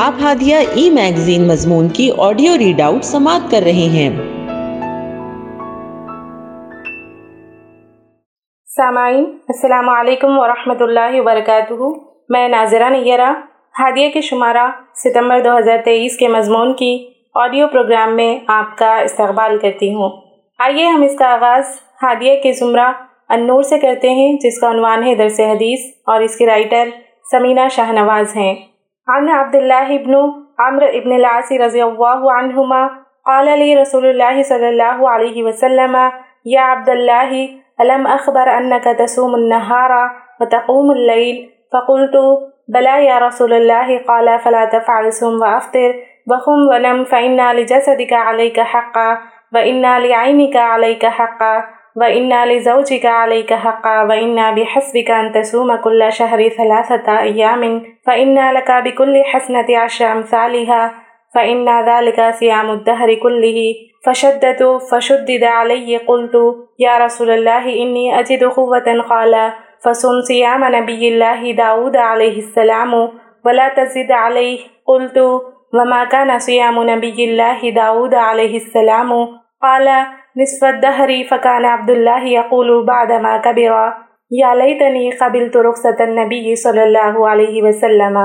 آپ ہادیہ ای میگزین مضمون کی آڈیو ریڈ آؤٹ سماعت کر رہے ہیں۔ سامعین، السلام علیکم ورحمۃ اللہ وبرکاتہ۔ میں ناظرہ نیرہ، ہادیہ کے شمارہ ستمبر دو ہزار تیئیس کے مضمون کی آڈیو پروگرام میں آپ کا استقبال کرتی ہوں۔ آئیے ہم اس کا آغاز ہادیہ کے زمرہ النور سے کرتے ہیں، جس کا عنوان ہے درس حدیث اور اس کی رائٹر سمینہ شاہ نواز ہیں۔ عن عبداللہ ابن عمر ابن العاص رضی اللہ عنہما قال لی رسول اللہ صلی اللہ علیہ وسلم یا عبداللہ علم اخبر انکا تسوم النہار وتقوم اللیل فقلت بلا یا رسول اللہ قال، فلا تفعل سم وافطر وخم ونم، فإنا لجسدك عليك حقا، وإنا لعينك عليك حقا. وَإِنَّا لِزَوْجِكَ عَلَيْكَ حَقًّا وَإِنَّا بِحَسْبِكَ أَن تَصُومَ كُلَّ شَهْرِ ثَلَاثَةَ أَيَّامٍ فَإِنَّ لَكَ بِكُلِّ حَسَنَةٍ عَشْرَ أَمْثَالِهَا فَإِنَّ ذَلِكَ صِيَامُ الدَّهْرِ كُلِّهِ فشدت فشدد علي قلت يا رسول الله إني أجد قوة قال فصم صيام نبي الله داود عليه السلام ولا تزد عليه قلت وما كان صيام نبي الله داود عليه السلام قال نصف الدهر فكان عبد الله يقول بعدما كبر، يا ليتني قبلت رخصة النبي صلی اللہ علیہ وسلم.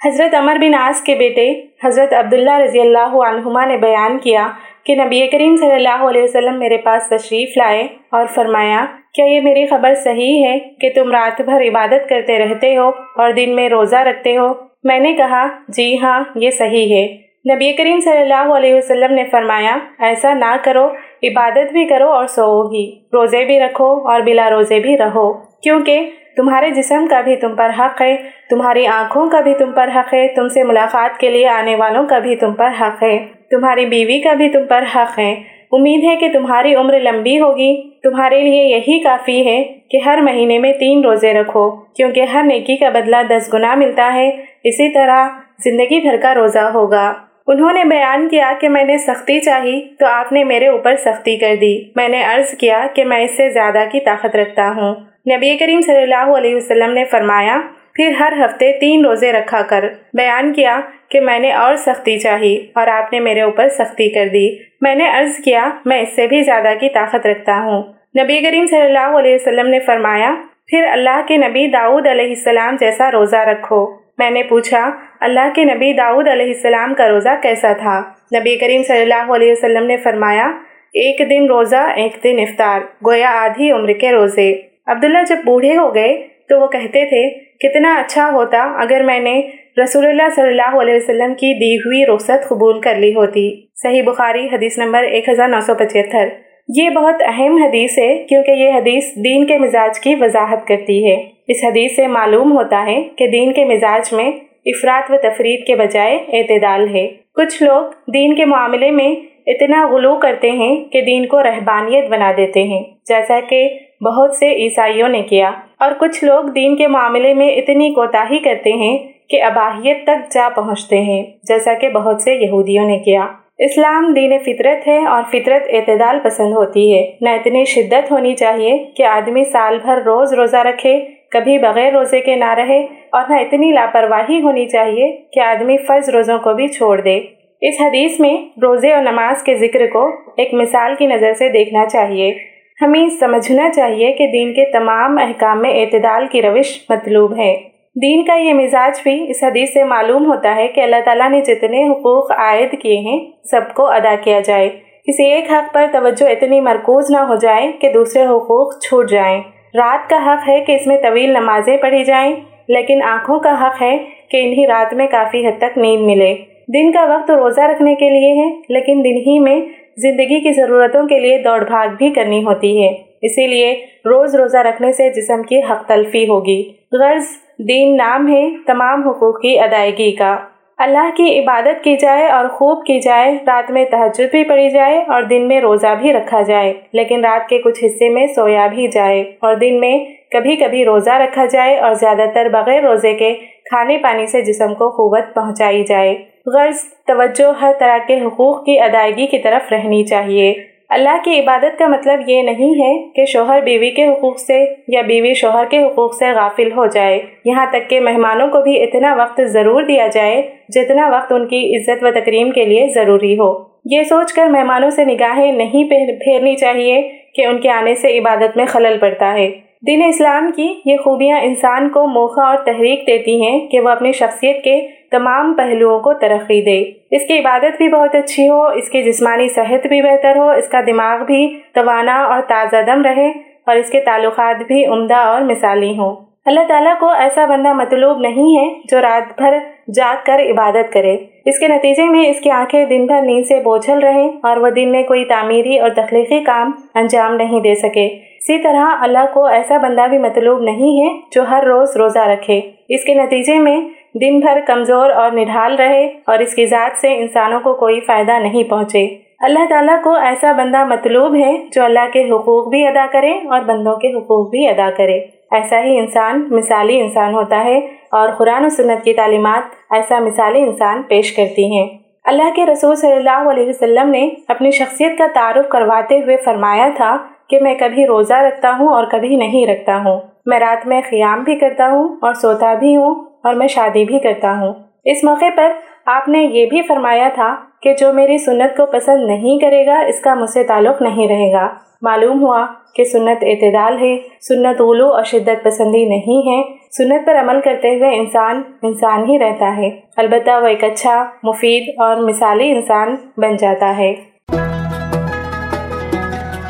حضرت عمر بن عاص کے بیٹے، حضرت عبداللہ رضی اللہ عنہما نے بیان کیا کہ نبی کریم صلی اللہ علیہ وسلم میرے پاس تشریف لائے اور فرمایا، کیا یہ میری خبر صحیح ہے کہ تم رات بھر عبادت کرتے رہتے ہو اور دن میں روزہ رکھتے ہو؟ میں نے کہا جی ہاں یہ صحیح ہے. نبی کریم صلی اللہ علیہ وسلم نے فرمایا، ایسا نہ کرو عبادت بھی کرو اور سو بھی۔ روزے بھی رکھو اور بلا روزے بھی رہو۔ کیونکہ تمہارے جسم کا بھی تم پر حق ہے، تمہاری آنکھوں کا بھی تم پر حق ہے، تم سے ملاقات کے لیے آنے والوں کا بھی تم پر حق ہے۔ تمہاری بیوی کا بھی تم پر حق ہے۔ امید ہے کہ تمہاری عمر لمبی ہوگی۔ تمہارے لیے یہی کافی ہے کہ ہر مہینے میں تین روزے رکھو، کیونکہ ہر نیکی کا بدلہ دس گنا ملتا ہے۔ اسی طرح زندگی بھر کا روزہ ہوگا۔ انہوں نے بیان کیا کہ میں نے سختی چاہی تو آپ نے میرے اوپر سختی کر دی۔ میں نے عرض کیا کہ میں اس سے زیادہ کی طاقت رکھتا ہوں۔ نبی کریم صلی اللہ علیہ وسلم نے فرمایا، پھر ہر ہفتے تین روزے رکھا کر بیان کیا کہ میں نے اور سختی چاہی اور آپ نے میرے اوپر سختی کر دی۔ میں نے عرض کیا، میں اس سے بھی زیادہ کی طاقت رکھتا ہوں۔ نبی کریم صلی اللہ علیہ وسلم نے فرمایا پھر اللہ کے نبی داؤد علیہ السلام جیسا روزہ رکھو۔ میں نے پوچھا، اللہ کے نبی داؤد علیہ السلام کا روزہ کیسا تھا؟ نبی کریم صلی اللہ علیہ وسلم نے فرمایا، ایک دن روزہ، ایک دن افطار، گویا آدھی عمر کے روزے۔ عبداللہ جب بوڑھے ہو گئے تو وہ کہتے تھے، کتنا اچھا ہوتا اگر میں نے رسول اللہ صلی اللہ علیہ وسلم کی دی ہوئی رخصت قبول کر لی ہوتی۔ صحیح بخاری حدیث نمبر ایک ہزار نو سو پچہتر۔ یہ بہت اہم حدیث ہے کیونکہ یہ حدیث دین کے مزاج کی وضاحت کرتی ہے۔ اس حدیث سے معلوم ہوتا ہے کہ دین کے مزاج میں افراد و تفرید کے بجائے اعتدال ہے۔ کچھ لوگ دین کے معاملے میں اتنا غلو کرتے ہیں کہ دین کو رہبانیت بنا دیتے ہیں، جیسا کہ بہت سے عیسائیوں نے کیا۔ اور کچھ لوگ دین کے معاملے میں اتنی کوتاہی کرتے ہیں کہ اباہیت تک جا پہنچتے ہیں، جیسا کہ بہت سے یہودیوں نے کیا۔ اسلام دین فطرت ہے اور فطرت اعتدال پسند ہوتی ہے۔ نہ اتنی شدت ہونی چاہیے کہ آدمی سال بھر روز روزہ رکھے، کبھی بغیر روزے کے نہ رہے، اور نہ اتنی لاپرواہی ہونی چاہیے کہ آدمی فرض روزوں کو بھی چھوڑ دے۔ اس حدیث میں روزے اور نماز کے ذکر کو ایک مثال کی نظر سے دیکھنا چاہیے۔ ہمیں سمجھنا چاہیے کہ دین کے تمام احکام میں اعتدال کی روش مطلوب ہے۔ دین کا یہ مزاج بھی اس حدیث سے معلوم ہوتا ہے کہ اللہ تعالیٰ نے جتنے حقوق عائد کیے ہیں، سب کو ادا کیا جائے۔ کسی ایک حق پر توجہ اتنی مرکوز نہ ہو جائے کہ دوسرے حقوق چھوٹ جائیں۔ رات کا حق ہے کہ اس میں طویل نمازیں پڑھی جائیں، لیکن آنکھوں کا حق ہے کہ انہی رات میں کافی حد تک نیند ملے۔ دن کا وقت روزہ رکھنے کے لیے ہے، لیکن دن ہی میں زندگی کی ضرورتوں کے لیے دوڑ بھاگ بھی کرنی ہوتی ہے۔ اسی لیے روز روزہ رکھنے سے جسم کی حق تلفی ہوگی۔ غرض دین نام ہے تمام حقوق کی ادائیگی کا۔ اللہ کی عبادت کی جائے اور خوب کی جائے، رات میں تہجد بھی پڑھی جائے اور دن میں روزہ بھی رکھا جائے۔ لیکن رات کے کچھ حصے میں سویا بھی جائے اور دن میں کبھی کبھی روزہ رکھا جائے اور زیادہ تر بغیر روزے کے کھانے پانی سے جسم کو قوت پہنچائی جائے۔ غرض توجہ ہر طرح کے حقوق کی ادائیگی کی طرف رہنی چاہیے۔ اللہ کی عبادت کا مطلب یہ نہیں ہے کہ شوہر بیوی کے حقوق سے یا بیوی شوہر کے حقوق سے غافل ہو جائے۔ یہاں تک کہ مہمانوں کو بھی اتنا وقت ضرور دیا جائے جتنا وقت ان کی عزت و تکریم کے لیے ضروری ہو۔ یہ سوچ کر مہمانوں سے نگاہیں نہیں پھیرنی چاہیے کہ ان کے آنے سے عبادت میں خلل پڑتا ہے۔ دین اسلام کی یہ خوبیاں انسان کو موقع اور تحریک دیتی ہیں کہ وہ اپنی شخصیت کے تمام پہلوؤں کو ترقی دے۔ اس کی عبادت بھی بہت اچھی ہو، اس کی جسمانی صحت بھی بہتر ہو، اس کا دماغ بھی توانا اور تازہ دم رہے اور اس کے تعلقات بھی عمدہ اور مثالی ہوں۔ اللہ تعالیٰ کو ایسا بندہ مطلوب نہیں ہے جو رات بھر جاگ کر عبادت کرے۔ اس کے نتیجے میں اس کی آنکھیں دن بھر نیند سے بوجھل رہیں اور وہ دن میں کوئی تعمیری اور تخلیقی کام انجام نہیں دے سکے۔ اسی طرح اللہ کو ایسا بندہ بھی مطلوب نہیں ہے جو ہر روز روزہ رکھے۔ اس کے نتیجے میں دن بھر کمزور اور نڈھال رہے اور اس کی ذات سے انسانوں کو کوئی فائدہ نہیں پہنچے۔ اللہ تعالیٰ کو ایسا بندہ مطلوب ہے جو اللہ کے حقوق بھی ادا کرے اور بندوں کے حقوق بھی ادا کرے۔ ایسا ہی انسان مثالی انسان ہوتا ہے اور قرآن و سنت کی تعلیمات ایسا مثالی انسان پیش کرتی ہیں۔ اللہ کے رسول صلی اللہ علیہ وسلم نے اپنی شخصیت کا تعارف کرواتے ہوئے فرمایا تھا کہ میں کبھی روزہ رکھتا ہوں اور کبھی نہیں رکھتا ہوں۔ میں رات میں قیام بھی کرتا ہوں اور سوتا بھی ہوں اور میں شادی بھی کرتا ہوں۔ اس موقع پر آپ نے یہ بھی فرمایا تھا کہ جو میری سنت کو پسند نہیں کرے گا، اس کا مجھ سے تعلق نہیں رہے گا۔ معلوم ہوا کہ سنت اعتدال ہے، سنت غلو اور شدت پسندی نہیں ہے۔ سنت پر عمل کرتے ہوئے انسان انسان ہی رہتا ہے۔ البتہ وہ ایک اچھا مفید اور مثالی انسان بن جاتا ہے۔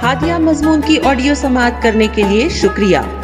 ہادیہ مضمون کی آڈیو سماعت کرنے کے لیے شکریہ۔